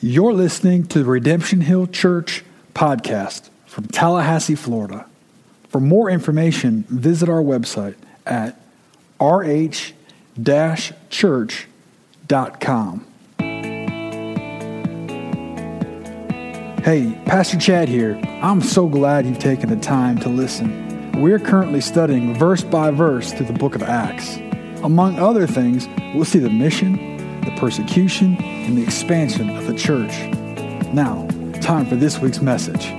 You're listening to the Redemption Hill Church podcast from Tallahassee, Florida. For more information, visit our website at rh church.com. Hey, Pastor Chad here. I'm so glad you've taken the time to listen. We're currently studying verse by verse through the book of Acts. Among other things, we'll see the mission, the persecution, and the expansion of the church. Now, time for this week's message.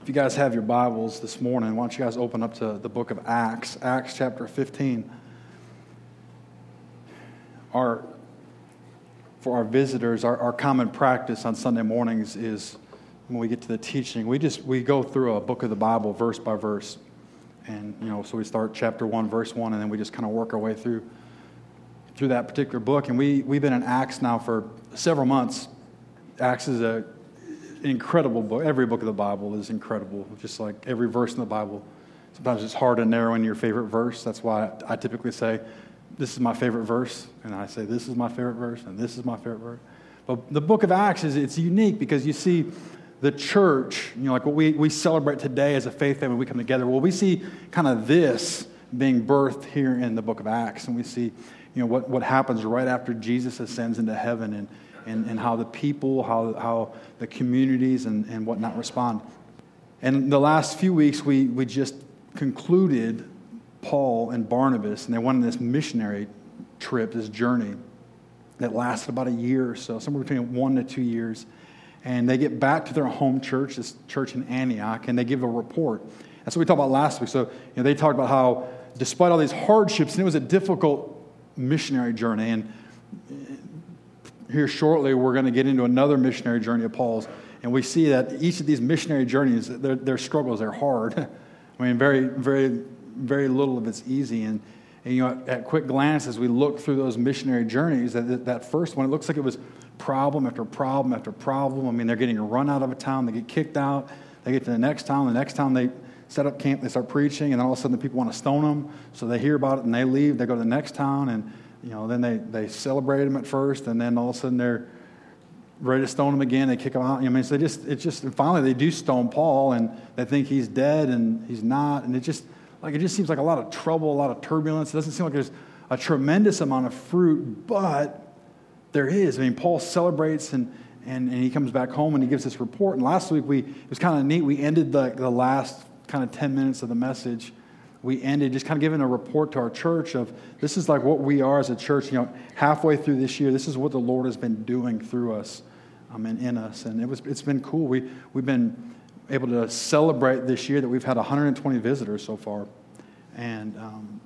If you guys have your Bibles this morning, why don't you guys open up to the book of Acts, Acts chapter 15. Our, for our visitors, our, our common practice on Sunday mornings is when we get to the teaching, we just we go through a book of the Bible verse by verse. And, you know, so we start chapter 1, verse 1, and then we just kind of work our way through through that particular book. And we, we've been in Acts now for several months. Acts is a, an incredible book. Every book of the Bible is incredible, just like every verse in the Bible. Sometimes it's hard to narrow in your favorite verse. That's why I typically say, This is my favorite verse. And I say, This is my favorite verse, and this is my favorite verse. But the book of Acts is it's unique because you see the church, you know, like what we, we celebrate today as a faith family, we come together. Well, we see kind of this being birthed here in the book of Acts. And we see you know, what, what happens right after Jesus ascends into heaven and, and, and how the people, how, how the communities and, and whatnot respond. And the last few weeks, we, we just concluded Paul and Barnabas, and they went on this missionary trip, this journey that lasted about a year or so, somewhere between one to two years. And they get back to their home church, this church in Antioch, and they give a report. That's what we talked about last week. So you know, they talked about how, despite all these hardships, and it was a difficult missionary journey. And uh, here shortly, we're going to get into another missionary journey of Paul's. And we see that each of these missionary journeys, their, their struggles are hard. I mean, very, very, very little of it's easy. And, and, you know, at quick glance, as we look through those missionary journeys, that, that first one, it looks like it was problem after problem after problem. I mean, they're getting run out of a town, they get kicked out, they get to the next town, the next town they set up camp, they start preaching, and all of a sudden the people want to stone them. So they hear about it and they leave. They go to the next town, and you know, then they, they celebrate them at first, and then all of a sudden they're ready to stone him again. They kick him out. I mean, so they just it's just finally they do stone Paul, and they think he's dead, and he's not, and it just like it just seems like a lot of trouble, a lot of turbulence. It doesn't seem like there's a tremendous amount of fruit, but there is. I mean, Paul celebrates and. And, and he comes back home and he gives this report. And last week we it was kind of neat. We ended the, the last kind of 10 minutes of the message, we ended just kind of giving a report to our church of this is like what we are as a church. You know, halfway through this year, this is what the Lord has been doing through us um, and in us. And it was, it's been cool. We, we've been able to celebrate this year that we've had 120 visitors so far. And, um,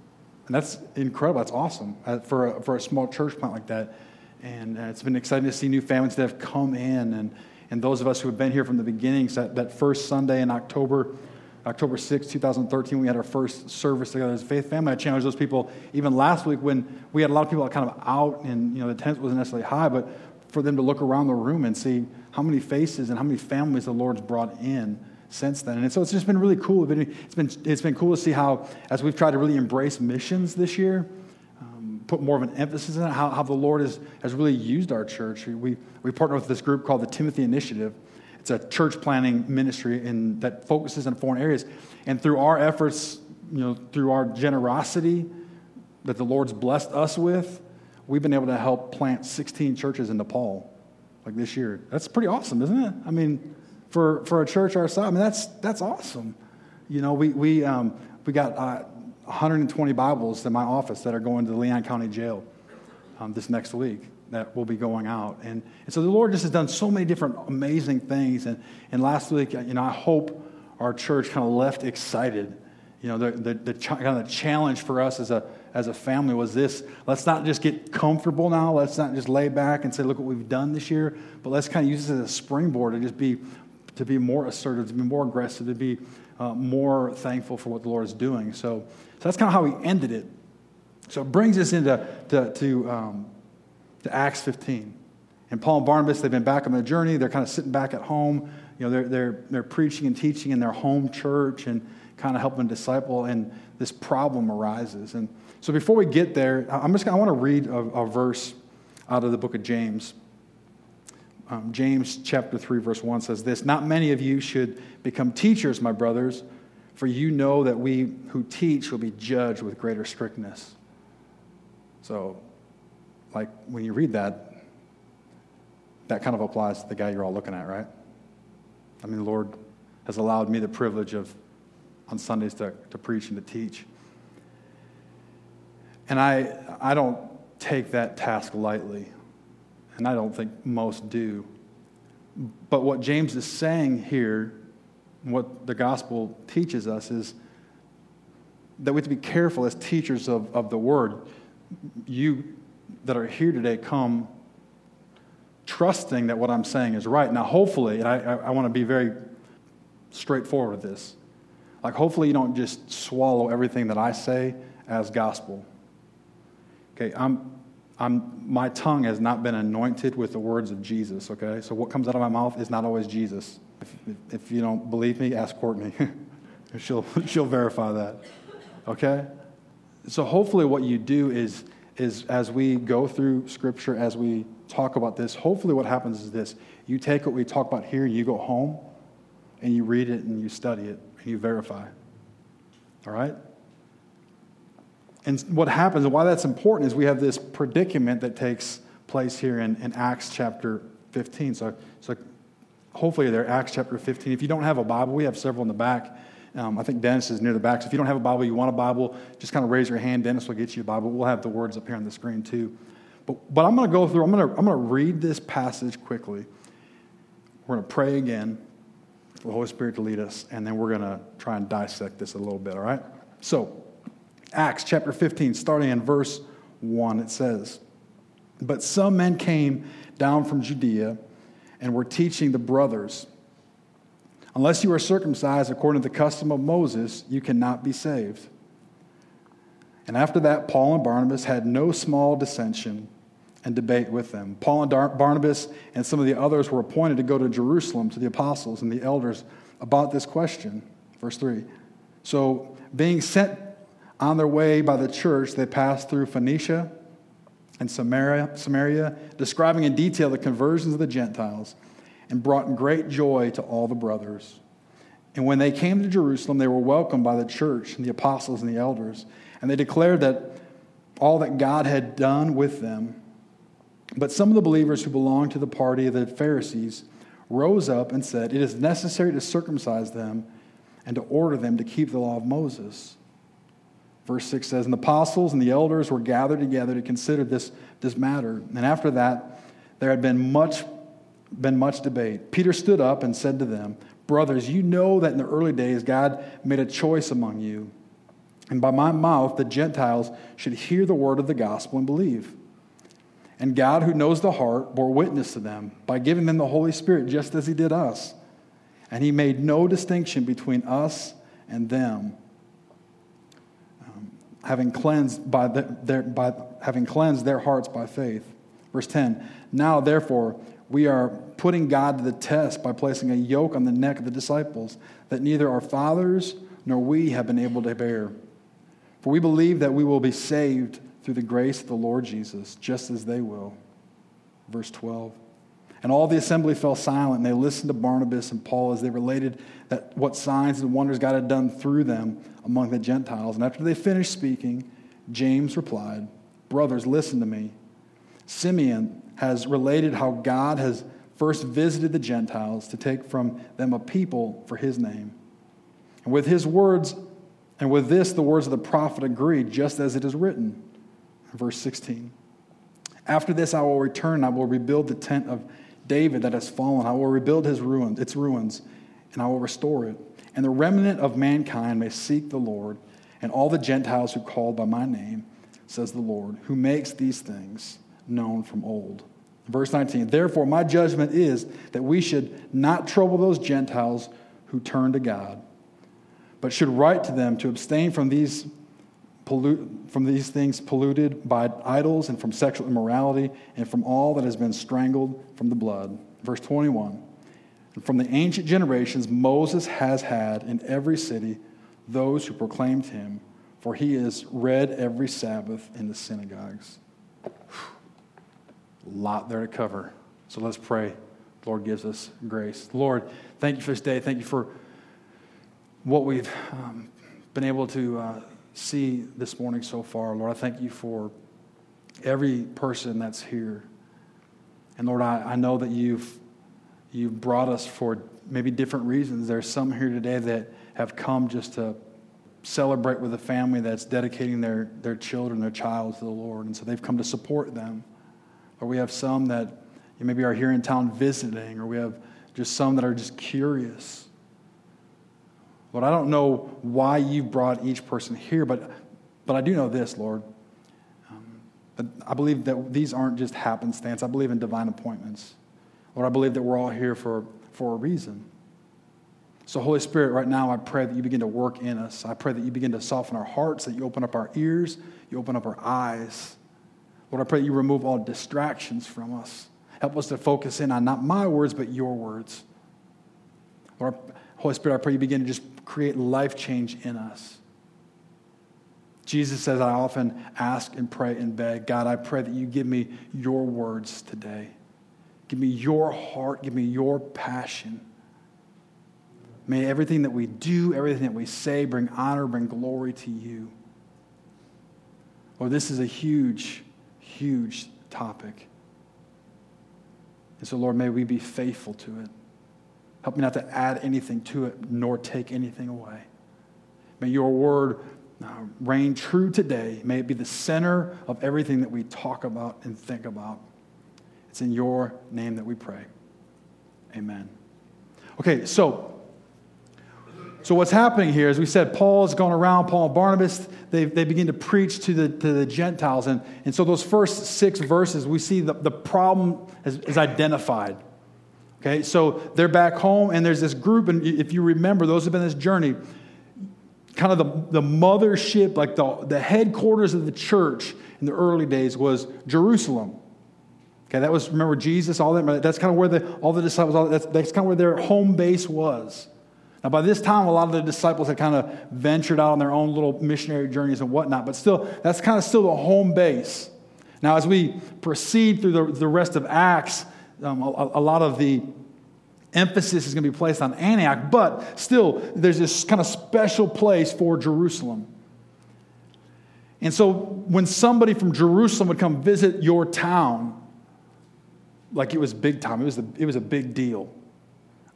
and that's incredible. That's awesome uh, for, a, for a small church plant like that. And uh, it's been exciting to see new families that have come in. And, and those of us who have been here from the beginnings, that, that first Sunday in October, October 6, 2013, we had our first service together as a faith family. I challenged those people even last week when we had a lot of people kind of out and you know the attendance wasn't necessarily high, but for them to look around the room and see how many faces and how many families the Lord's brought in since then. And so it's just been really cool. It's been, it's been cool to see how, as we've tried to really embrace missions this year, um, put more of an emphasis on it, how, how the Lord has, has really used our church. We, we partner with this group called the Timothy Initiative. It's a church planning ministry in, that focuses on foreign areas. And through our efforts, you know, through our generosity that the Lord's blessed us with, we've been able to help plant 16 churches in Nepal, like this year. That's pretty awesome, isn't it? I mean, for, for a church our size, I mean, that's, that's awesome. You know, we, we, um, we got uh, 120 Bibles in my office that are going to the Leon County Jail um, this next week that will be going out. And, and so the Lord just has done so many different amazing things. And, and last week, you know, I hope our church kind of left excited. You know, the, the, the kind of the challenge for us as a, as a family was this let's not just get comfortable now. Let's not just lay back and say, look what we've done this year, but let's kind of use this as a springboard to just be, to be more assertive, to be more aggressive, to be uh, more thankful for what the Lord is doing. So, so that's kind of how we ended it. So it brings us into to, to um, to Acts 15. And Paul and Barnabas, they've been back on the journey. They're kind of sitting back at home. You know, they're, they're, they're preaching and teaching in their home church and kind of helping disciple, and this problem arises. And so before we get there, I'm just I want to read a, a verse out of the book of James. Um, James chapter 3, verse 1 says this Not many of you should become teachers, my brothers, for you know that we who teach will be judged with greater strictness. So, like when you read that, that kind of applies to the guy you're all looking at, right? I mean, the Lord has allowed me the privilege of, on Sundays, to, to preach and to teach. And I, I don't take that task lightly, and I don't think most do. But what James is saying here, what the gospel teaches us, is that we have to be careful as teachers of, of the word. You that are here today come trusting that what I'm saying is right. Now, hopefully, and I, I, I want to be very straightforward with this. Like, hopefully, you don't just swallow everything that I say as gospel. Okay, I'm, I'm, my tongue has not been anointed with the words of Jesus, okay? So, what comes out of my mouth is not always Jesus. If, if, if you don't believe me, ask Courtney. she'll, she'll verify that, okay? So, hopefully, what you do is, is as we go through Scripture, as we talk about this, hopefully what happens is this. You take what we talk about here, you go home, and you read it, and you study it, and you verify. All right? And what happens, and why that's important, is we have this predicament that takes place here in, in Acts chapter 15. So, so hopefully there, Acts chapter 15. If you don't have a Bible, we have several in the back. Um, I think Dennis is near the back. So if you don't have a Bible, you want a Bible, just kind of raise your hand. Dennis will get you a Bible. We'll have the words up here on the screen too. But, but I'm going to go through, I'm going to, I'm going to read this passage quickly. We're going to pray again for the Holy Spirit to lead us, and then we're going to try and dissect this a little bit, all right? So, Acts chapter 15, starting in verse 1, it says, But some men came down from Judea and were teaching the brothers, Unless you are circumcised according to the custom of Moses, you cannot be saved. And after that, Paul and Barnabas had no small dissension and debate with them. Paul and Barnabas and some of the others were appointed to go to Jerusalem to the apostles and the elders about this question. Verse 3. So, being sent on their way by the church, they passed through Phoenicia and Samaria, Samaria, describing in detail the conversions of the Gentiles, and brought great joy to all the brothers. And when they came to Jerusalem, they were welcomed by the church and the apostles and the elders. And they declared that all that God had done with them. But some of the believers who belonged to the party of the Pharisees rose up and said, It is necessary to circumcise them and to order them to keep the law of Moses. Verse 6 says, And the apostles and the elders were gathered together to consider this, this matter. And after that, there had been much, been much debate. Peter stood up and said to them, Brothers, you know that in the early days God made a choice among you and by my mouth the Gentiles should hear the word of the gospel and believe. And God, who knows the heart, bore witness to them by giving them the Holy Spirit just as He did us. And He made no distinction between us and them, um, having cleansed by, the, their, by having cleansed their hearts by faith. Verse 10 Now, therefore, we are putting God to the test by placing a yoke on the neck of the disciples that neither our fathers nor we have been able to bear. For we believe that we will be saved through the grace of the Lord Jesus, just as they will. Verse 12. And all the assembly fell silent, and they listened to Barnabas and Paul as they related that what signs and wonders God had done through them among the Gentiles. And after they finished speaking, James replied, Brothers, listen to me. Simeon has related how God has first visited the Gentiles to take from them a people for his name. And with his words, and with this, the words of the prophet agree, just as it is written. Verse 16. After this, I will return. I will rebuild the tent of David that has fallen. I will rebuild his ruins, its ruins, and I will restore it. And the remnant of mankind may seek the Lord, and all the Gentiles who called by my name, says the Lord, who makes these things known from old. Verse 19. Therefore, my judgment is that we should not trouble those Gentiles who turn to God but should write to them to abstain from these, pollute, from these things polluted by idols and from sexual immorality and from all that has been strangled from the blood. Verse 21 From the ancient generations, Moses has had in every city those who proclaimed him, for he is read every Sabbath in the synagogues. Lot there to cover. So let's pray. Lord gives us grace. Lord, thank you for this day. Thank you for what we've um, been able to uh, see this morning so far. Lord, I thank you for every person that's here. And Lord, I, I know that you've, you've brought us for maybe different reasons. There's some here today that have come just to celebrate with a family that's dedicating their, their children, their child to the Lord. And so they've come to support them. Or we have some that maybe are here in town visiting, or we have just some that are just curious. Lord, I don't know why you brought each person here, but, but I do know this, Lord. Um, I believe that these aren't just happenstance. I believe in divine appointments. Lord, I believe that we're all here for, for a reason. So, Holy Spirit, right now, I pray that you begin to work in us. I pray that you begin to soften our hearts, that you open up our ears, you open up our eyes. Lord, I pray you remove all distractions from us. Help us to focus in on not my words, but your words. Lord, Holy Spirit, I pray you begin to just create life change in us. Jesus says, I often ask and pray and beg, God, I pray that you give me your words today. Give me your heart, give me your passion. May everything that we do, everything that we say, bring honor, bring glory to you. Lord, this is a huge, huge topic. And so, Lord, may we be faithful to it. Help me not to add anything to it, nor take anything away. May your word uh, reign true today. May it be the center of everything that we talk about and think about. It's in your name that we pray. Amen. Okay, so so what's happening here, as we said, Paul has gone around, Paul and Barnabas, they, they begin to preach to the, to the Gentiles. And, and so those first six verses, we see the, the problem is, is identified. Okay, so they're back home, and there's this group, and if you remember, those have been this journey, kind of the, the mothership, like the, the headquarters of the church in the early days was Jerusalem. Okay, that was, remember Jesus, all that, that's kind of where the, all the disciples, all, that's, that's kind of where their home base was. Now, by this time, a lot of the disciples had kind of ventured out on their own little missionary journeys and whatnot, but still, that's kind of still the home base. Now, as we proceed through the, the rest of Acts, um, a, a lot of the emphasis is going to be placed on Antioch, but still, there's this kind of special place for Jerusalem. And so, when somebody from Jerusalem would come visit your town, like it was big time, it was, the, it was a big deal.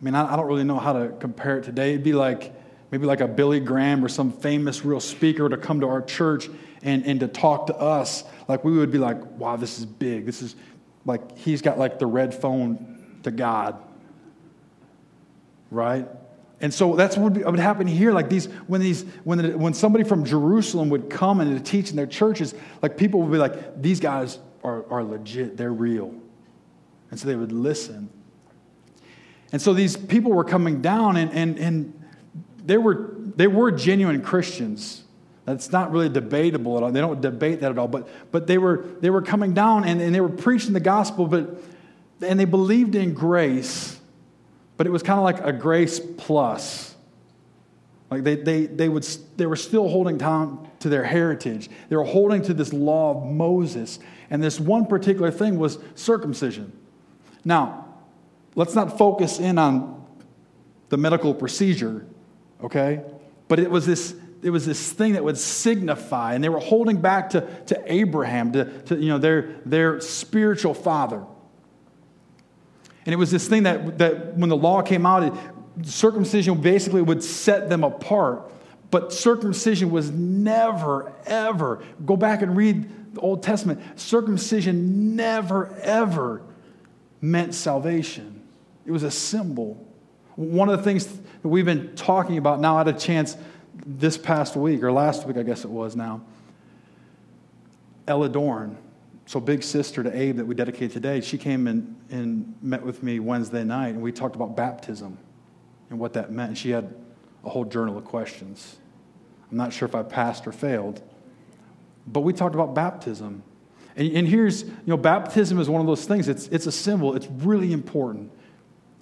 I mean, I, I don't really know how to compare it today. It'd be like maybe like a Billy Graham or some famous real speaker to come to our church and, and to talk to us. Like we would be like, wow, this is big. This is like he's got like the red phone to God. Right? And so that's what would, happen here. Like these, when these, when, the, when somebody from Jerusalem would come and to teach in their churches, like people would be like, these guys are, are legit, they're real. And so they would listen. And so these people were coming down, and, and, and they, were, they were genuine Christians. That's not really debatable at all. They don't debate that at all. But, but they, were, they were coming down and, and they were preaching the gospel, but, and they believed in grace, but it was kind of like a grace plus. Like they, they, they, would, they were still holding down to their heritage. They were holding to this law of Moses. And this one particular thing was circumcision. Now, let's not focus in on the medical procedure, okay? But it was this it was this thing that would signify, and they were holding back to, to Abraham, to, to you know, their, their spiritual father. And it was this thing that, that when the law came out, it, circumcision basically would set them apart. But circumcision was never, ever, go back and read the Old Testament, circumcision never, ever meant salvation. It was a symbol. One of the things that we've been talking about now, I had a chance this past week, or last week, I guess it was now. Ella Dorn, so big sister to Abe that we dedicate today, she came and, and met with me Wednesday night, and we talked about baptism and what that meant. And she had a whole journal of questions. I'm not sure if I passed or failed, but we talked about baptism. And, and here's, you know, baptism is one of those things, it's, it's a symbol, it's really important.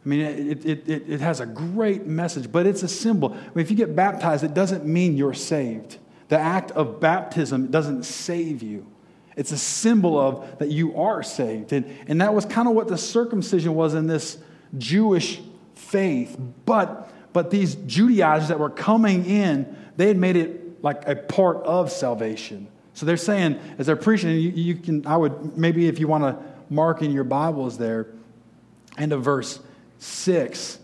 I mean, it, it, it, it, has a great message, but it's a symbol. I mean, if you get baptized, it doesn't mean you're saved. The act of baptism doesn't save you. It's a symbol of that you are saved. And, and that was kind of what the circumcision was in this Jewish faith. But, but these Judaizers that were coming in, they had made it like a part of salvation. So they're saying, as they're preaching, you, you can, I would, maybe if you want to mark in your Bibles there, end of verse 6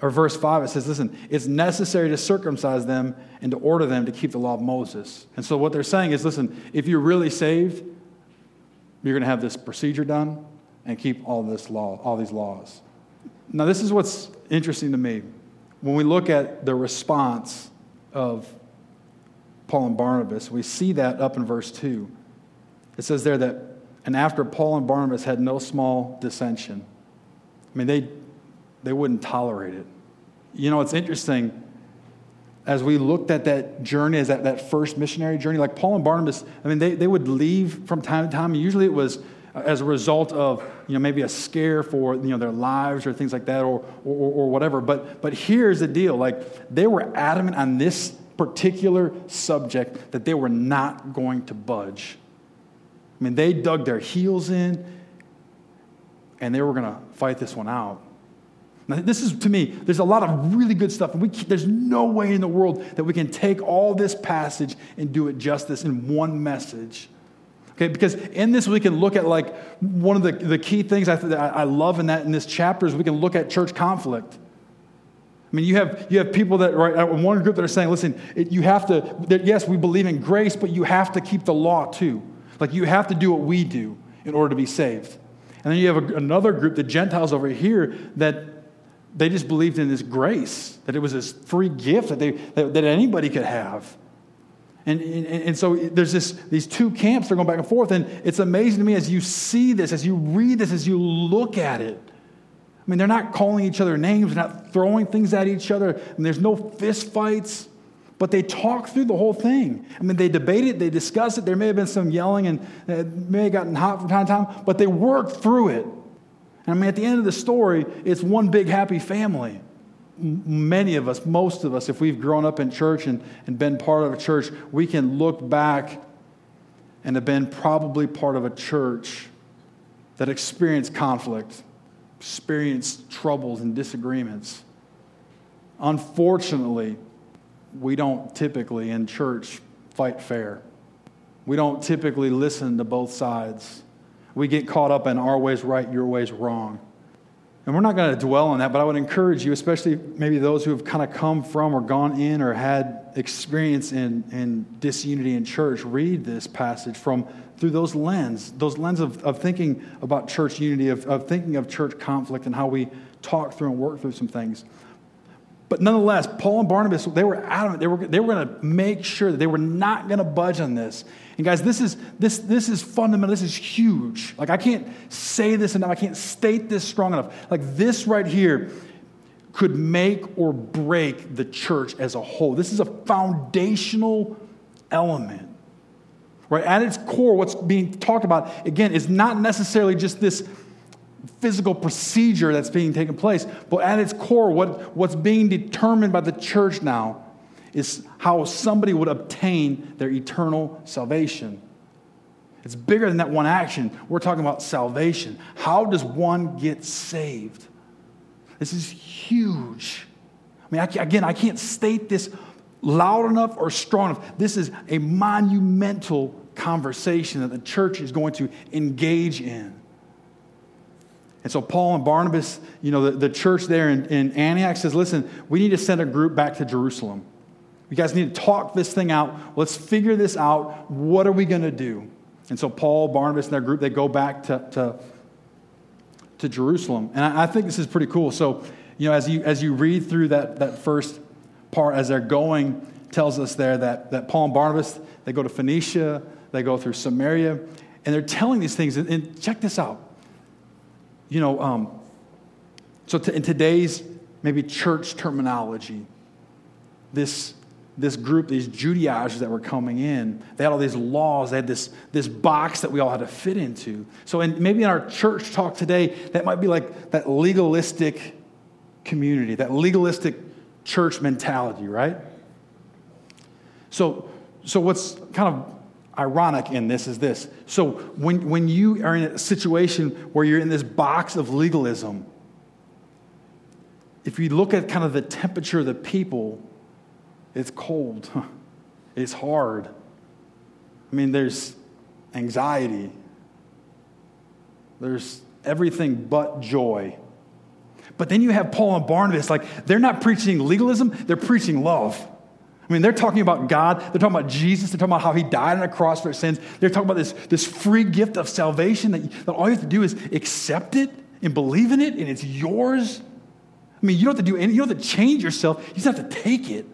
or verse 5, it says, listen, it's necessary to circumcise them and to order them to keep the law of Moses. And so what they're saying is, listen, if you're really saved, you're going to have this procedure done and keep all this law, all these laws. Now, this is what's interesting to me. When we look at the response of Paul and Barnabas, we see that up in verse 2. It says there that, and after Paul and Barnabas had no small dissension. I mean, they, they wouldn't tolerate it. You know, it's interesting as we looked at that journey, as that, that first missionary journey, like Paul and Barnabas, I mean, they, they would leave from time to time. Usually it was uh, as a result of, you know, maybe a scare for, you know, their lives or things like that or, or, or whatever. But, but here's the deal. Like, they were adamant on this particular subject that they were not going to budge. I mean, they dug their heels in and they were going to fight this one out. Now, this is, to me, there's a lot of really good stuff. And we, there's no way in the world that we can take all this passage and do it justice in one message. Okay, because in this we can look at like one of the, the key things I, I love in that in this chapter is we can look at church conflict. I mean, you have, you have people that, right, uh, one group that are saying, listen, it, you have to, that, yes, we believe in grace, but you have to keep the law too. Like, you have to do what we do in order to be saved. And then you have a, another group, the Gentiles over here, that they just believed in this grace, that it was this free gift that, they, that, that anybody could have. And, and, and, so there's this, these two camps that are going back and forth. And it's amazing to me as you see this, as you read this, as you look at it, I mean, they're not calling each other names, they're not throwing things at each other, and there's no fist fights, but they talk through the whole thing. I mean, they debate it, they discuss it. There may have been some yelling and it may have gotten hot from time to time, but they work through it. And I mean, at the end of the story, it's one big happy family. Many of us, most of us, if we've grown up in church and, and been part of a church, we can look back and have been probably part of a church that experienced conflict experienced troubles and disagreements. Unfortunately, we don't typically in church fight fair. We don't typically listen to both sides. We get caught up in our ways right, your ways wrong. And we're not going to dwell on that, but I would encourage you, especially maybe those who have kind of come from or gone in or had experience in, in disunity in church, read this passage from through those lens, those lens of, of thinking about church unity, of, of thinking of church conflict and how we talk through and work through some things. But nonetheless, Paul and Barnabas, they were adamant. They were, they were going to make sure that they were not going to budge on this. And guys, this is, this, this is fundamental. This is huge. Like, I can't say this enough. I can't state this strong enough. Like, this right here could make or break the church as a whole. This is a foundational element right? At its core, what's being talked about, again, is not necessarily just this physical procedure that's being taken place, but at its core, what, what's being determined by the church now is how somebody would obtain their eternal salvation. It's bigger than that one action. We're talking about salvation. How does one get saved? This is huge. I mean, I, again, I can't state this loud enough or strong enough. This is a monumental conversation that the church is going to engage in. And so Paul and Barnabas, you know, the, the church there in, in Antioch says, listen, we need to send a group back to Jerusalem. You guys need to talk this thing out. Let's figure this out. What are we going to do? And so Paul, Barnabas, and their group, they go back to, to, to Jerusalem. And I, I think this is pretty cool. So, you know, as you, as you read through that, that first part, as they're going, tells us there that, that Paul and Barnabas, they go to Phoenicia, they go through Samaria, and they're telling these things. And, and check this out. You know, um, so in today's maybe church terminology, this, this group, these Judaizers that were coming in, they had all these laws. They had this, this box that we all had to fit into. So in, maybe in our church talk today, that might be like that legalistic community, that legalistic church mentality, right? So, so what's kind of ironic in this is this. So when, when you are in a situation where you're in this box of legalism, if you look at kind of the temperature of the people, it's cold. It's hard. I mean, there's anxiety. There's everything but joy. But then you have Paul and Barnabas, like, they're not preaching legalism, they're preaching love. I mean, they're talking about God. They're talking about Jesus. They're talking about how he died on a cross for sins. They're talking about this, this free gift of salvation that, that all you have to do is accept it and believe in it, and it's yours. I mean, you don't have to do anything. You don't have to change yourself. You just have to take it.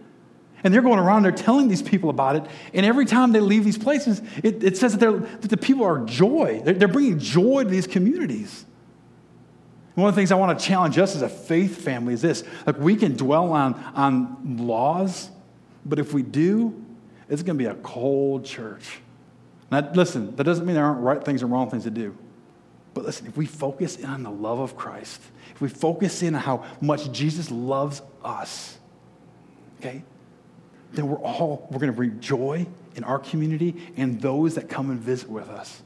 And they're going around, they're telling these people about it. And every time they leave these places, it, it says that, that, the people are joy. They're, they're bringing joy to these communities. one of the things I want to challenge us as a faith family is this like, we can dwell on, on laws but if we do, it's going to be a cold church. Now, listen, that doesn't mean there aren't right things and wrong things to do. But listen, if we focus in on the love of Christ, if we focus in on how much Jesus loves us, okay, then we're all, we're going to bring joy in our community and those that come and visit with us.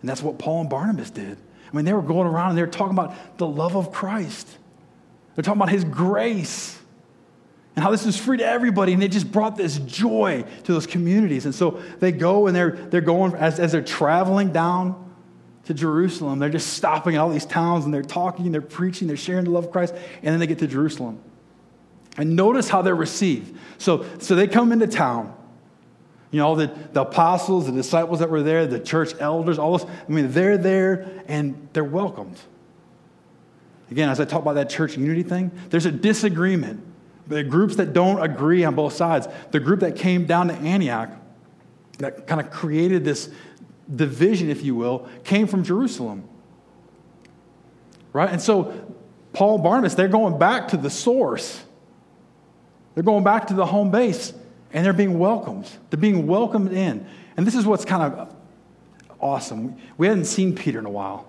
And that's what Paul and Barnabas did. I mean, they were going around and they were talking about the love of Christ. They're talking about his grace and how this is free to everybody. And it just brought this joy to those communities. And so they go and they're, they're going, as, as they're traveling down to Jerusalem, they're just stopping at all these towns and they're talking, they're preaching, they're sharing the love of Christ. And then they get to Jerusalem. And notice how they're received. So, so they come into town. You know, the, the apostles, the disciples that were there, the church elders, all those, I mean, they're there and they're welcomed. Again, as I talk about that church unity thing, there's a disagreement the groups that don't agree on both sides, the group that came down to Antioch, that kind of created this division, if you will, came from Jerusalem. Right? And so, Paul Barnabas, they're going back to the source. They're going back to the home base and they're being welcomed. They're being welcomed in. And this is what's kind of awesome. We hadn't seen Peter in a while.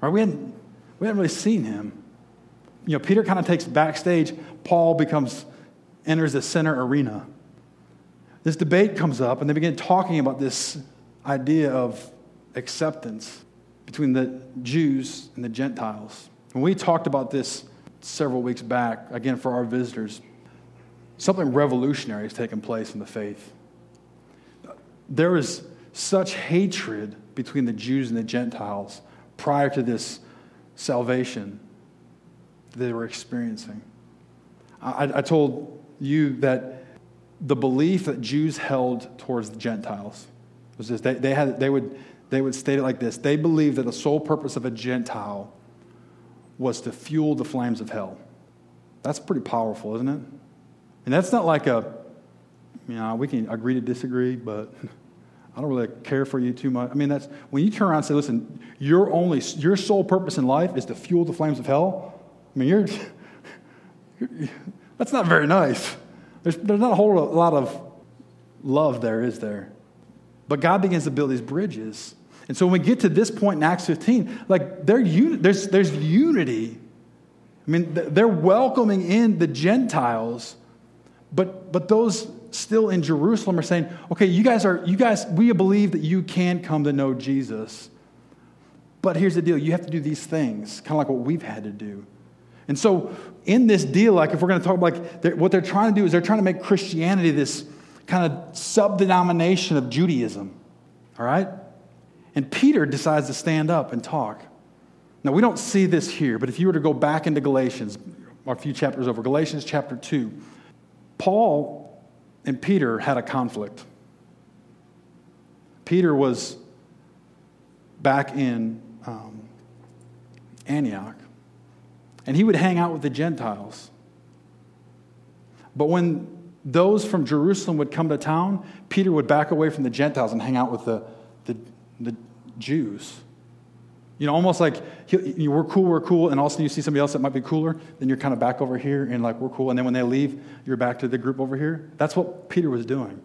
Right? We hadn't, we hadn't really seen him you know, Peter kind of takes backstage. Paul becomes, enters the center arena. This debate comes up, and they begin talking about this idea of acceptance between the Jews and the Gentiles. When we talked about this several weeks back, again, for our visitors, something revolutionary has taken place in the faith. There is such hatred between the Jews and the Gentiles prior to this salvation they were experiencing. I, I told you that the belief that Jews held towards the Gentiles was this they, they, had, they, would, they would state it like this they believed that the sole purpose of a Gentile was to fuel the flames of hell. That's pretty powerful, isn't it? And that's not like a, you know, we can agree to disagree, but I don't really care for you too much. I mean, that's when you turn around and say, listen, your only, your sole purpose in life is to fuel the flames of hell. I mean, you're, you're that's not very nice. There's, there's not a whole lot of love there, is there? But God begins to build these bridges. And so when we get to this point in Acts 15, like there's, there's unity. I mean, they're welcoming in the Gentiles, but, but those still in Jerusalem are saying, okay, you guys are, you guys, we believe that you can come to know Jesus. But here's the deal you have to do these things, kind of like what we've had to do. And so, in this deal, like if we're going to talk like they're, what they're trying to do is they're trying to make Christianity this kind of sub denomination of Judaism. All right? And Peter decides to stand up and talk. Now, we don't see this here, but if you were to go back into Galatians, or a few chapters over, Galatians chapter 2, Paul and Peter had a conflict. Peter was back in um, Antioch and he would hang out with the Gentiles. But when those from Jerusalem would come to town, Peter would back away from the Gentiles and hang out with the, the, the Jews. You know, almost like we're cool, we're cool, and all of a sudden you see somebody else that might be cooler, then you're kind of back over here and like, we're cool. And then when they leave, you're back to the group over here. That's what Peter was doing.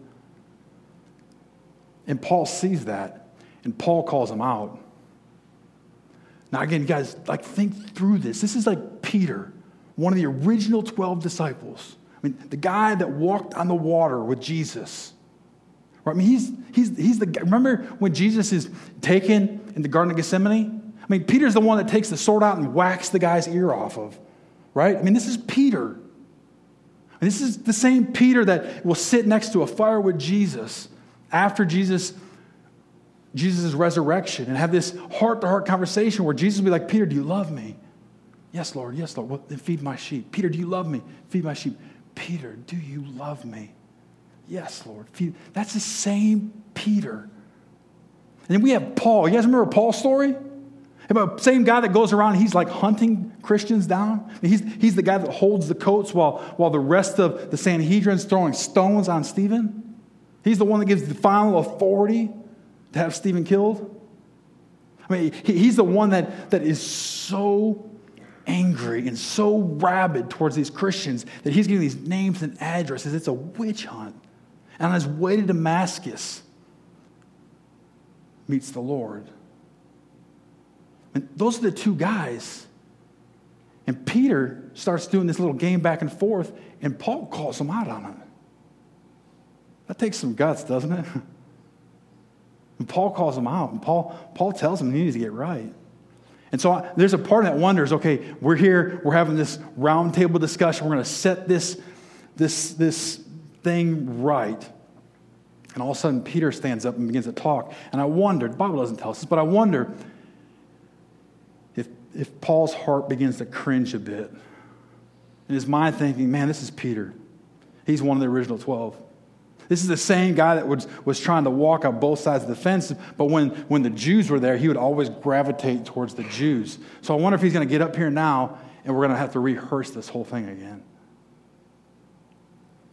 And Paul sees that, and Paul calls him out. Now, again, guys, like think through this. This is like Peter, one of the original 12 disciples. I mean, the guy that walked on the water with Jesus, Right? I mean, he's, he's, he's the Remember when Jesus is taken in the Garden of Gethsemane? I mean, Peter's the one that takes the sword out and whacks the guy's ear off of, right? I mean, this is Peter. And this is the same Peter that will sit next to a fire with Jesus after Jesus Jesus' resurrection and have this heart to heart conversation where Jesus will be like, Peter, do you love me? Yes, Lord. Yes, Lord. Well, then feed my sheep. Peter, do you love me? Feed my sheep. Peter, do you love me? Yes, Lord. Feed. That's the same Peter. And then we have Paul. You guys remember Paul's story? About the same guy that goes around, he's like hunting Christians down. He's, he's the guy that holds the coats while, while the rest of the Sanhedrin's throwing stones on Stephen. He's the one that gives the final authority to have Stephen killed. I mean, he, he's the one that, that is so angry and so rabid towards these Christians that he's giving these names and addresses. It's a witch hunt. And on his way to Damascus, meets the Lord. And those are the two guys. And Peter starts doing this little game back and forth, and Paul calls him out on it. That takes some guts, doesn't it? And Paul calls him out, and Paul, Paul tells him he needs to get right. And so I, there's a part that wonders okay, we're here, we're having this roundtable discussion, we're going to set this, this, this thing right. And all of a sudden, Peter stands up and begins to talk. And I wondered, Bible doesn't tell us this, but I wonder if, if Paul's heart begins to cringe a bit. And his mind, thinking, man, this is Peter. He's one of the original 12. This is the same guy that was, was trying to walk on both sides of the fence, but when, when the Jews were there, he would always gravitate towards the Jews. So I wonder if he's going to get up here now and we're going to have to rehearse this whole thing again.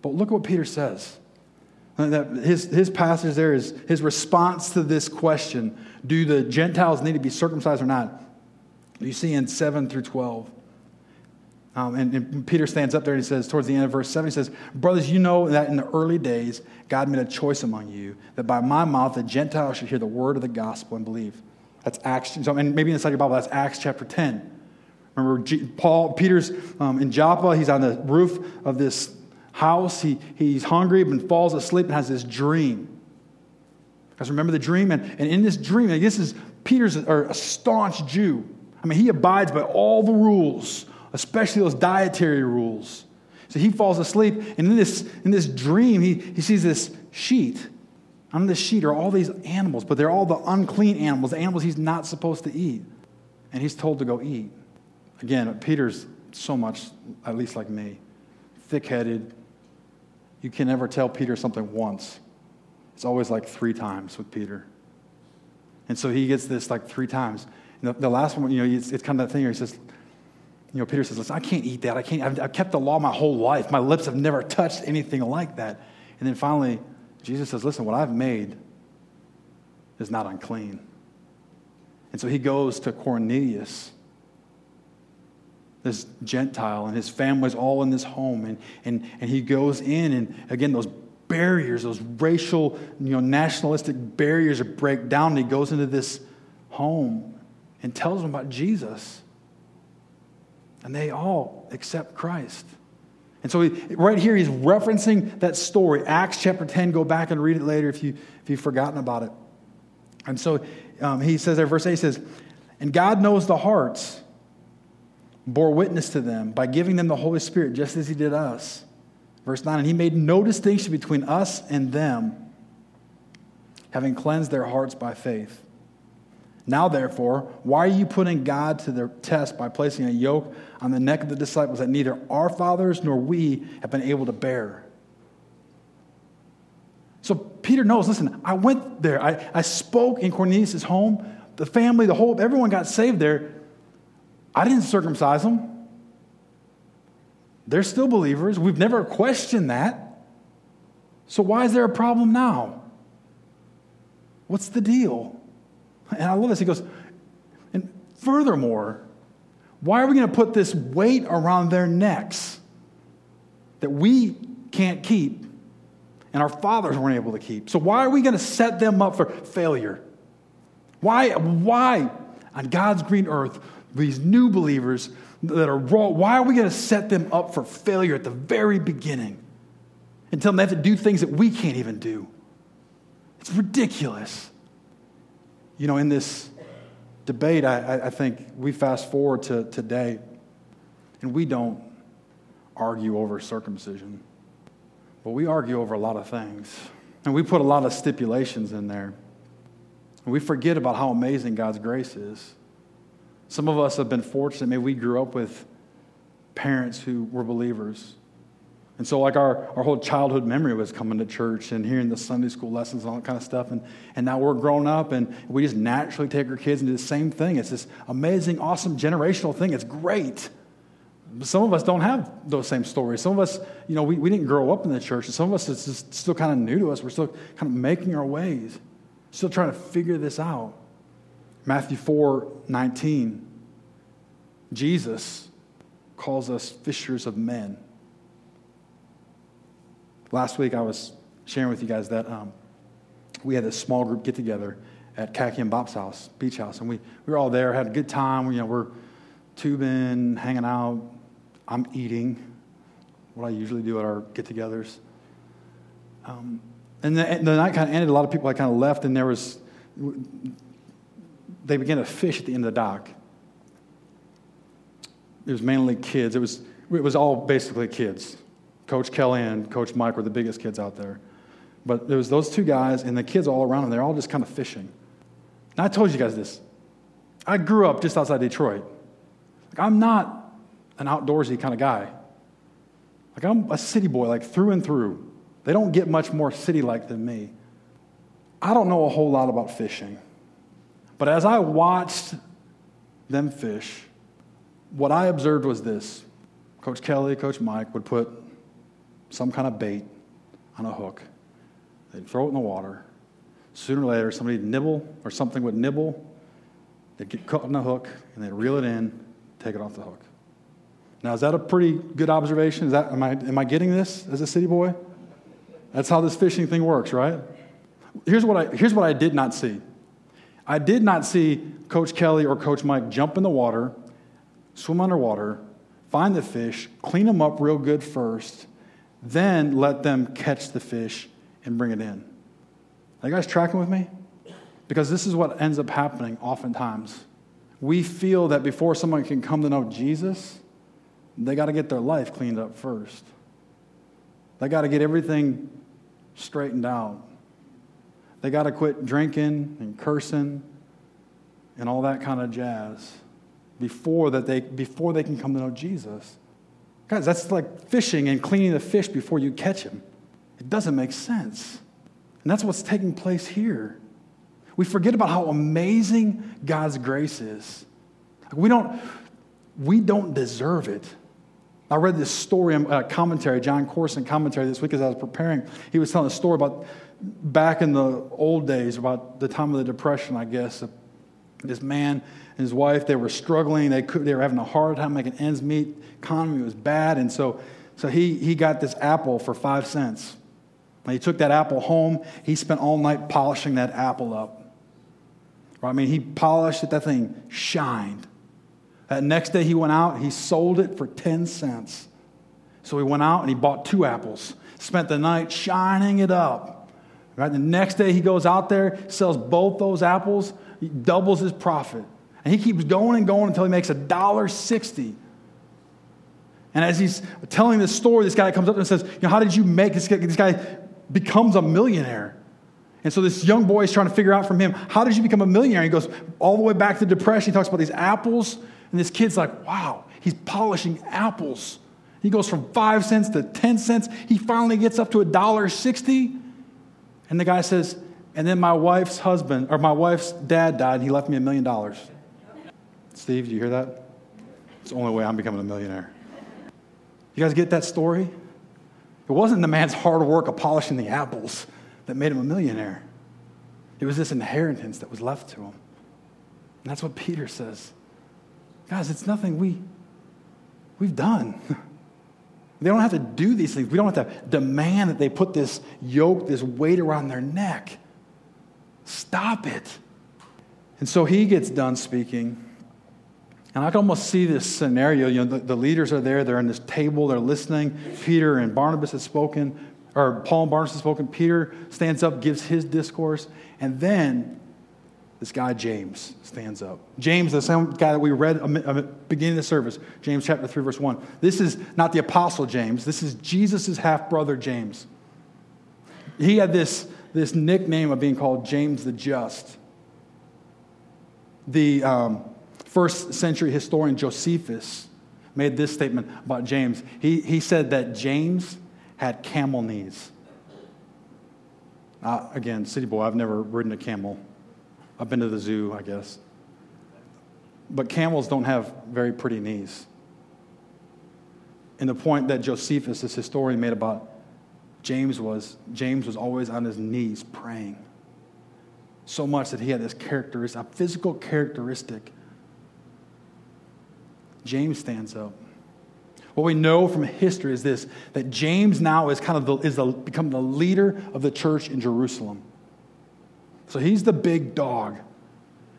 But look at what Peter says. That his, his passage there is his response to this question do the Gentiles need to be circumcised or not? You see in 7 through 12. Um, and, and, Peter stands up there and he says, towards the end of verse 7, he says, Brothers, you know that in the early days, God made a choice among you, that by my mouth the Gentiles should hear the word of the gospel and believe. That's Acts, and maybe inside your Bible, that's Acts chapter 10. Remember, G, Paul, Peter's um, in Joppa, he's on the roof of this house, he, he's hungry, but falls asleep and has this dream. Guys, remember the dream? And, and in this dream, this is Peter's a, a staunch Jew. I mean, he abides by all the rules especially those dietary rules. So he falls asleep, and in this, in this dream, he, he sees this sheet. On this sheet are all these animals, but they're all the unclean animals, the animals he's not supposed to eat. And he's told to go eat. Again, Peter's so much, at least like me, thick headed. You can never tell Peter something once, it's always like three times with Peter. And so he gets this like three times. And the, the last one, you know, it's, it's kind of that thing where he says, you know, Peter says, listen, I can't eat that. I can't, I've, I've kept the law my whole life. My lips have never touched anything like that. And then finally, Jesus says, listen, what I've made is not unclean. And so he goes to Cornelius, this Gentile, and his family's all in this home. And, and, and he goes in, and again, those barriers, those racial, you know, nationalistic barriers break down. And he goes into this home and tells them about Jesus and they all accept Christ. And so, he, right here, he's referencing that story. Acts chapter 10, go back and read it later if, you, if you've forgotten about it. And so um, he says there, verse 8 says, And God knows the hearts, bore witness to them by giving them the Holy Spirit, just as he did us. Verse 9, and he made no distinction between us and them, having cleansed their hearts by faith. Now, therefore, why are you putting God to the test by placing a yoke on the neck of the disciples that neither our fathers nor we have been able to bear? So Peter knows, listen, I went there. I, I spoke in Cornelius' home. The family, the whole, everyone got saved there. I didn't circumcise them. They're still believers. We've never questioned that. So why is there a problem now? What's the deal? And I love this. He goes, and furthermore, why are we going to put this weight around their necks that we can't keep and our fathers weren't able to keep? So why are we going to set them up for failure? Why, why on God's green earth, these new believers that are raw, why are we going to set them up for failure at the very beginning and tell them they have to do things that we can't even do? It's ridiculous. You know, in this debate, I, I think we fast forward to today, and we don't argue over circumcision, but we argue over a lot of things. And we put a lot of stipulations in there. And we forget about how amazing God's grace is. Some of us have been fortunate. Maybe we grew up with parents who were believers. And so, like, our, our whole childhood memory was coming to church and hearing the Sunday school lessons and all that kind of stuff. And, and now we're grown up and we just naturally take our kids and do the same thing. It's this amazing, awesome generational thing. It's great. But Some of us don't have those same stories. Some of us, you know, we, we didn't grow up in the church. And some of us, it's just still kind of new to us. We're still kind of making our ways, still trying to figure this out. Matthew 4 19, Jesus calls us fishers of men. Last week, I was sharing with you guys that um, we had this small group get together at Kaki and Bob's house, beach house, and we, we were all there, had a good time. You know, we're tubing, hanging out. I'm eating, what I usually do at our get togethers. Um, and the, the night kind of ended. A lot of people had kind of left, and there was, they began to fish at the end of the dock. It was mainly kids. It was, it was all basically kids. Coach Kelly and Coach Mike were the biggest kids out there. But there was those two guys and the kids all around them. They're all just kind of fishing. And I told you guys this. I grew up just outside Detroit. Like, I'm not an outdoorsy kind of guy. Like I'm a city boy, like through and through. They don't get much more city-like than me. I don't know a whole lot about fishing. But as I watched them fish, what I observed was this. Coach Kelly, Coach Mike would put some kind of bait on a hook. They'd throw it in the water. Sooner or later, somebody would nibble or something would nibble. They'd get caught on the hook and they'd reel it in, take it off the hook. Now, is that a pretty good observation? Is that, am, I, am I getting this as a city boy? That's how this fishing thing works, right? Here's what I, here's what I did not see I did not see Coach Kelly or Coach Mike jump in the water, swim underwater, find the fish, clean them up real good first, then let them catch the fish and bring it in. Are you guys tracking with me? Because this is what ends up happening oftentimes. We feel that before someone can come to know Jesus, they got to get their life cleaned up first. They got to get everything straightened out. They got to quit drinking and cursing and all that kind of jazz before that they before they can come to know Jesus. Guys, that's like fishing and cleaning the fish before you catch him. It doesn't make sense. And that's what's taking place here. We forget about how amazing God's grace is. We don't, we don't deserve it. I read this story, a uh, commentary, Jon Courson commentary this week as I was preparing. He was telling a story about back in the old days, about the time of the Depression, I guess. This man his wife, they were struggling. They, could, they were having a hard time making ends meet. Economy was bad. And so, so he, he got this apple for five cents. And he took that apple home. He spent all night polishing that apple up. Right? I mean, he polished it. That thing shined. That next day he went out. He sold it for 10 cents. So he went out and he bought two apples. Spent the night shining it up. Right? The next day he goes out there, sells both those apples. Doubles his profit. And he keeps going and going until he makes a dollar sixty. And as he's telling this story, this guy comes up and says, you know, how did you make this guy, this guy becomes a millionaire? And so this young boy is trying to figure out from him, how did you become a millionaire? He goes all the way back to the depression. He talks about these apples, and this kid's like, wow, he's polishing apples. He goes from five cents to 10 cents. He finally gets up to a dollar sixty. And the guy says, and then my wife's husband, or my wife's dad died, and he left me a million dollars. Steve, do you hear that? It's the only way I'm becoming a millionaire. You guys get that story? It wasn't the man's hard work of polishing the apples that made him a millionaire. It was this inheritance that was left to him. And that's what Peter says. Guys, it's nothing we, we've done. They don't have to do these things. We don't have to demand that they put this yoke, this weight around their neck. Stop it. And so he gets done speaking. And I can almost see this scenario. You know, the, the, leaders are there, they're on this table, they're listening. Peter and Barnabas have spoken, or Paul and Barnabas have spoken. Peter stands up, gives his discourse, and then this guy James stands up. James, the same guy that we read at the beginning of the service, James chapter 3, verse 1. This is not the apostle James, this is Jesus' half brother James. He had this, this nickname of being called James the Just. The um, first century historian Josephus made this statement about James. He, he said that James had camel knees. Uh, again, city boy, I've never ridden a camel. I've been to the zoo, I guess. But camels don't have very pretty knees. And the point that Josephus, this historian, made about James was James was always on his knees praying. So much that he had this characteristic, a physical characteristic. James stands up. What we know from history is this that James now is kind of the, is the, become the leader of the church in Jerusalem. So he's the big dog.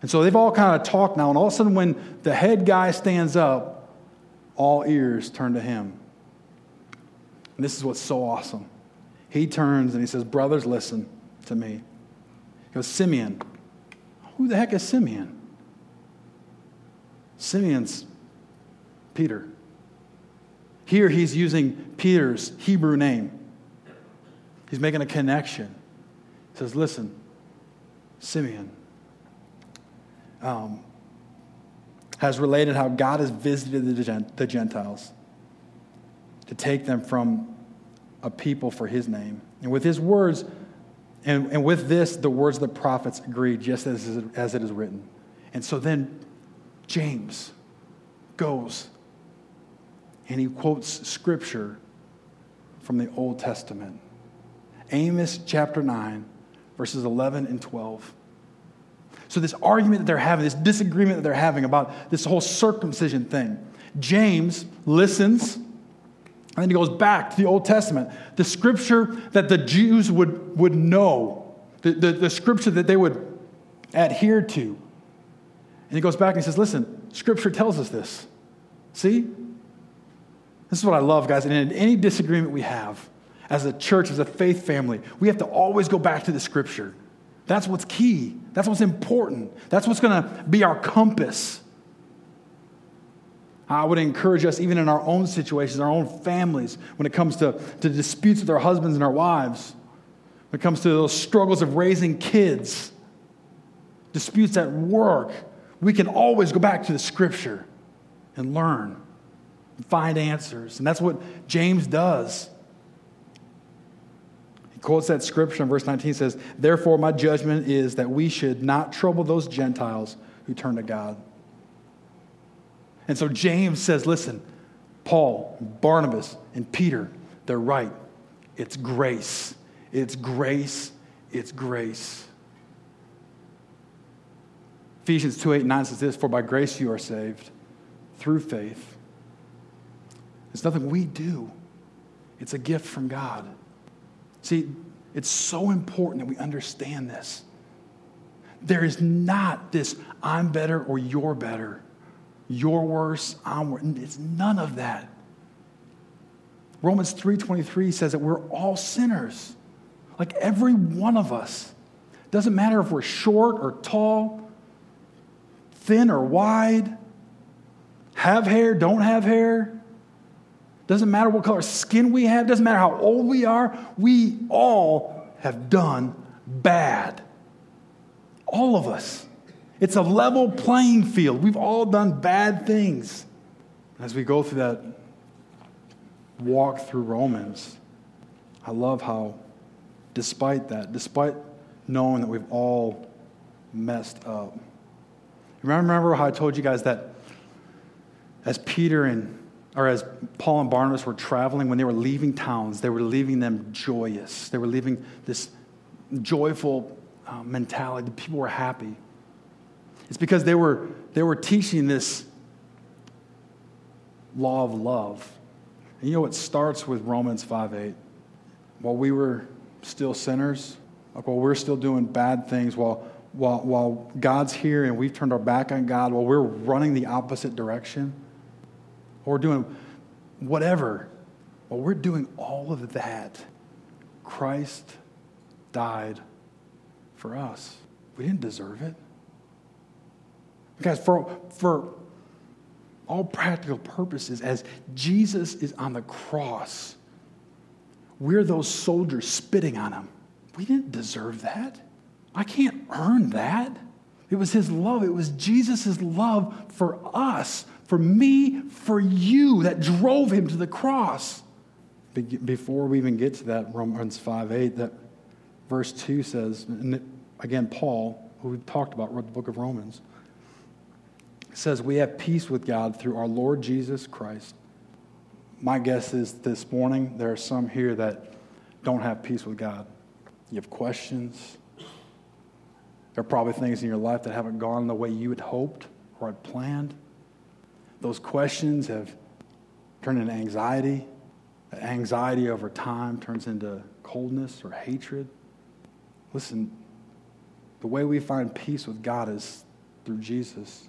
And so they've all kind of talked now, and all of a sudden, when the head guy stands up, all ears turn to him. And this is what's so awesome. He turns and he says, Brothers, listen to me. He goes, Simeon. Who the heck is Simeon? Simeon's Peter. Here he's using Peter's Hebrew name. He's making a connection. He says, Listen, Simeon, um, has related how God has visited the Gentiles to take them from a people for his name. And with his words, and, and with this, the words of the prophets agree, just as, as it is written. And so then James goes and he quotes scripture from the Old Testament. Amos chapter 9 verses 11 and 12. So, this argument that they're having, this disagreement that they're having about this whole circumcision thing, James listens and then he goes back to the Old Testament, the scripture that the Jews would, would know, the, the, the scripture that they would adhere to. And he goes back and he says, Listen, scripture tells us this. See? This is what I love, guys. And in any disagreement we have, as a church, as a faith family, we have to always go back to the scripture. That's what's key. That's what's important. That's what's going to be our compass. I would encourage us, even in our own situations, our own families, when it comes to, to disputes with our husbands and our wives, when it comes to those struggles of raising kids, disputes at work, we can always go back to the scripture and learn find answers. And that's what James does. He quotes that scripture in verse 19 says, Therefore, my judgment is that we should not trouble those Gentiles who turn to God. And so James says, Listen, Paul, Barnabas, and Peter, they're right. It's grace. It's grace. It's grace. Ephesians 2 8 9 says this For by grace you are saved through faith. It's nothing we do, it's a gift from God. See, it's so important that we understand this. There is not this I'm better or you're better. You're worse, I'm worse. It's none of that. Romans 3:23 says that we're all sinners. Like every one of us. Doesn't matter if we're short or tall, thin or wide, have hair, don't have hair. Doesn't matter what color skin we have, doesn't matter how old we are, we all have done bad. All of us. It's a level playing field. We've all done bad things. As we go through that walk through Romans, I love how, despite that, despite knowing that we've all messed up, remember how I told you guys that as Peter and or as Paul and Barnabas were traveling, when they were leaving towns, they were leaving them joyous. They were leaving this joyful uh, mentality. The people were happy. It's because they were, they were teaching this law of love. And you know, it starts with Romans 5 8. While we were still sinners, like while we're still doing bad things, while, while, while God's here and we've turned our back on God, while we're running the opposite direction, or doing whatever. Well, we're doing all of that. Christ died for us. We didn't deserve it. Guys, for, for all practical purposes, as Jesus is on the cross, we're those soldiers spitting on him. We didn't deserve that. I can't earn that. It was his love. It was Jesus' love for us, for me, for you, that drove him to the cross. Before we even get to that, Romans 5 8, that verse 2 says, and again, Paul, who we've talked about, wrote the book of Romans, says, We have peace with God through our Lord Jesus Christ. My guess is this morning there are some here that don't have peace with God. You have questions. There are probably things in your life that haven't gone the way you had hoped or had planned. Those questions have turned into anxiety. Anxiety over time turns into coldness or hatred. Listen, the way we find peace with God is through Jesus.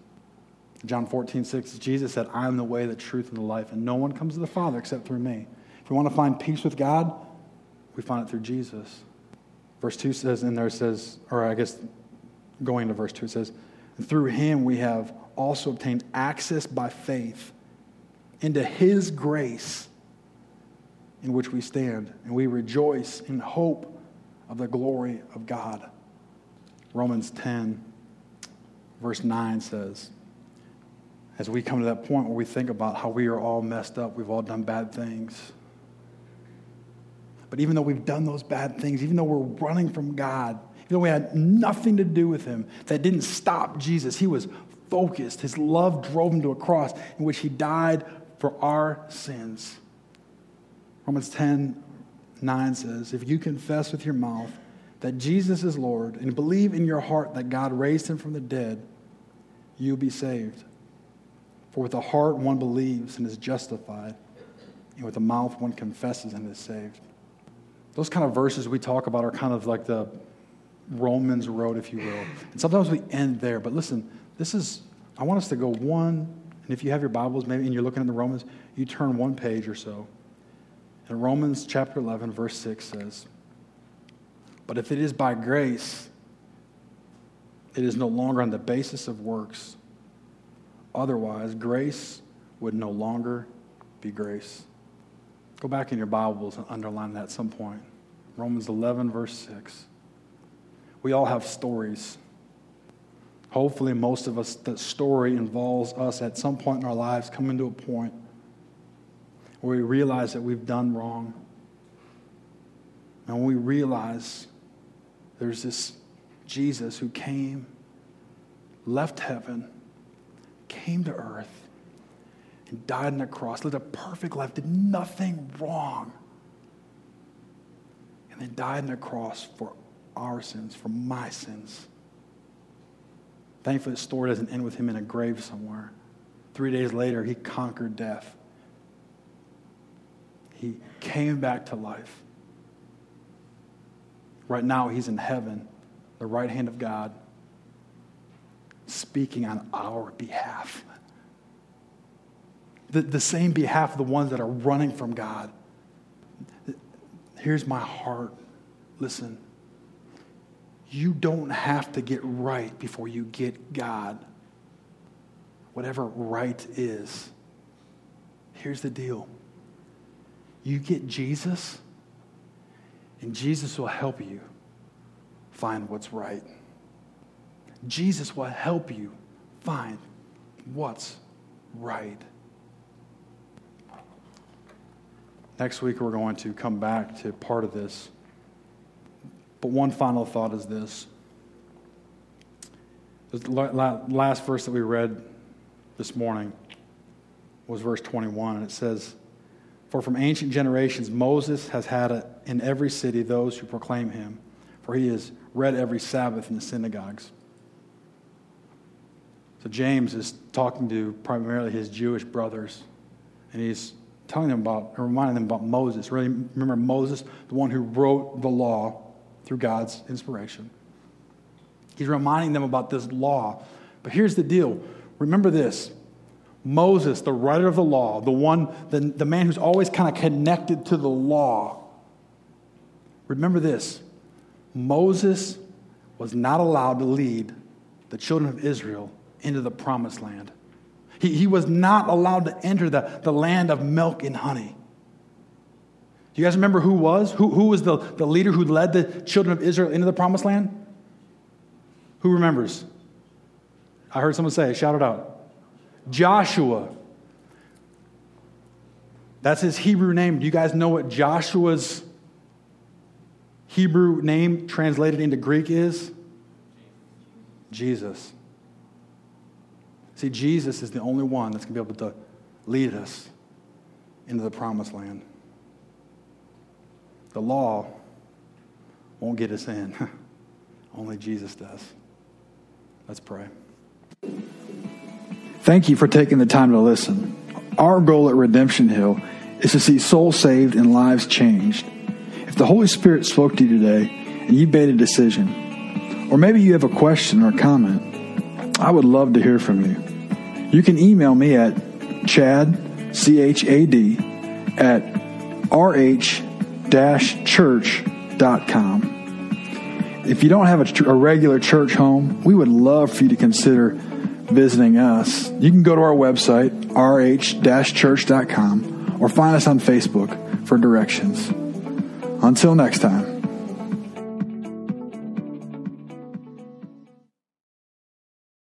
John 14, 6, Jesus said, I am the way, the truth, and the life, and no one comes to the Father except through me. If we want to find peace with God, we find it through Jesus. Verse 2 says, in there says, or I guess going to verse 2, it says, through him we have also obtained access by faith into his grace in which we stand, and we rejoice in hope of the glory of God. Romans 10, verse 9 says, as we come to that point where we think about how we are all messed up, we've all done bad things. But even though we've done those bad things, even though we're running from God, even though we had nothing to do with Him, that didn't stop Jesus. He was focused. His love drove Him to a cross in which He died for our sins. Romans 10 9 says, If you confess with your mouth that Jesus is Lord and believe in your heart that God raised him from the dead, you'll be saved. For with the heart one believes and is justified, and with the mouth one confesses and is saved. Those kind of verses we talk about are kind of like the Romans road, if you will. And sometimes we end there, but listen, this is, I want us to go one, and if you have your Bibles, maybe, and you're looking at the Romans, you turn one page or so. And Romans chapter 11, verse 6 says, But if it is by grace, it is no longer on the basis of works. Otherwise, grace would no longer be grace. Go back in your Bibles and underline that at some point. Romans 11, verse 6. We all have stories. Hopefully, most of us, the story involves us at some point in our lives coming to a point where we realize that we've done wrong. And when we realize there's this Jesus who came, left heaven, came to earth, and died on the cross, lived a perfect life, did nothing wrong, and then died on the cross for our sins, for my sins. Thankfully, the story doesn't end with him in a grave somewhere. Three days later, he conquered death. He came back to life. Right now, he's in heaven, the right hand of God, speaking on our behalf. The, the same behalf of the ones that are running from God. Here's my heart. Listen, you don't have to get right before you get God. Whatever right is. Here's the deal you get Jesus, and Jesus will help you find what's right. Jesus will help you find what's right. Next week, we're going to come back to part of this. But one final thought is this. The last verse that we read this morning was verse 21, and it says, For from ancient generations Moses has had in every city those who proclaim him, for he is read every Sabbath in the synagogues. So James is talking to primarily his Jewish brothers, and he's telling them about, reminding them about Moses. Really, remember Moses, the one who wrote the law through God's inspiration. He's reminding them about this law. But here's the deal remember this Moses, the writer of the law, the one, the, the man who's always kind of connected to the law, Remember this Moses was not allowed to lead the children of Israel into the promised land. He, he was not allowed to enter the, the land of milk and honey. Do you guys remember who was? Who, who was the, the leader who led the children of Israel into the promised land? Who remembers? I heard someone say, shout it out. Joshua. That's his Hebrew name. Do you guys know what Joshua's Hebrew name translated into Greek is? Jesus. See, Jesus is the only one that's going to be able to lead us into the promised land. The law won't get us in, only Jesus does. Let's pray. Thank you for taking the time to listen. Our goal at Redemption Hill is to see souls saved and lives changed. If the Holy Spirit spoke to you today and you made a decision, or maybe you have a question or comment, I would love to hear from you. You can email me at chad, C-H-A-D, at rh-church.com. If you don't have a, a regular church home, we would love for you to consider visiting us. You can go to our website, rh-church.com, or find us on Facebook for directions. Until next time.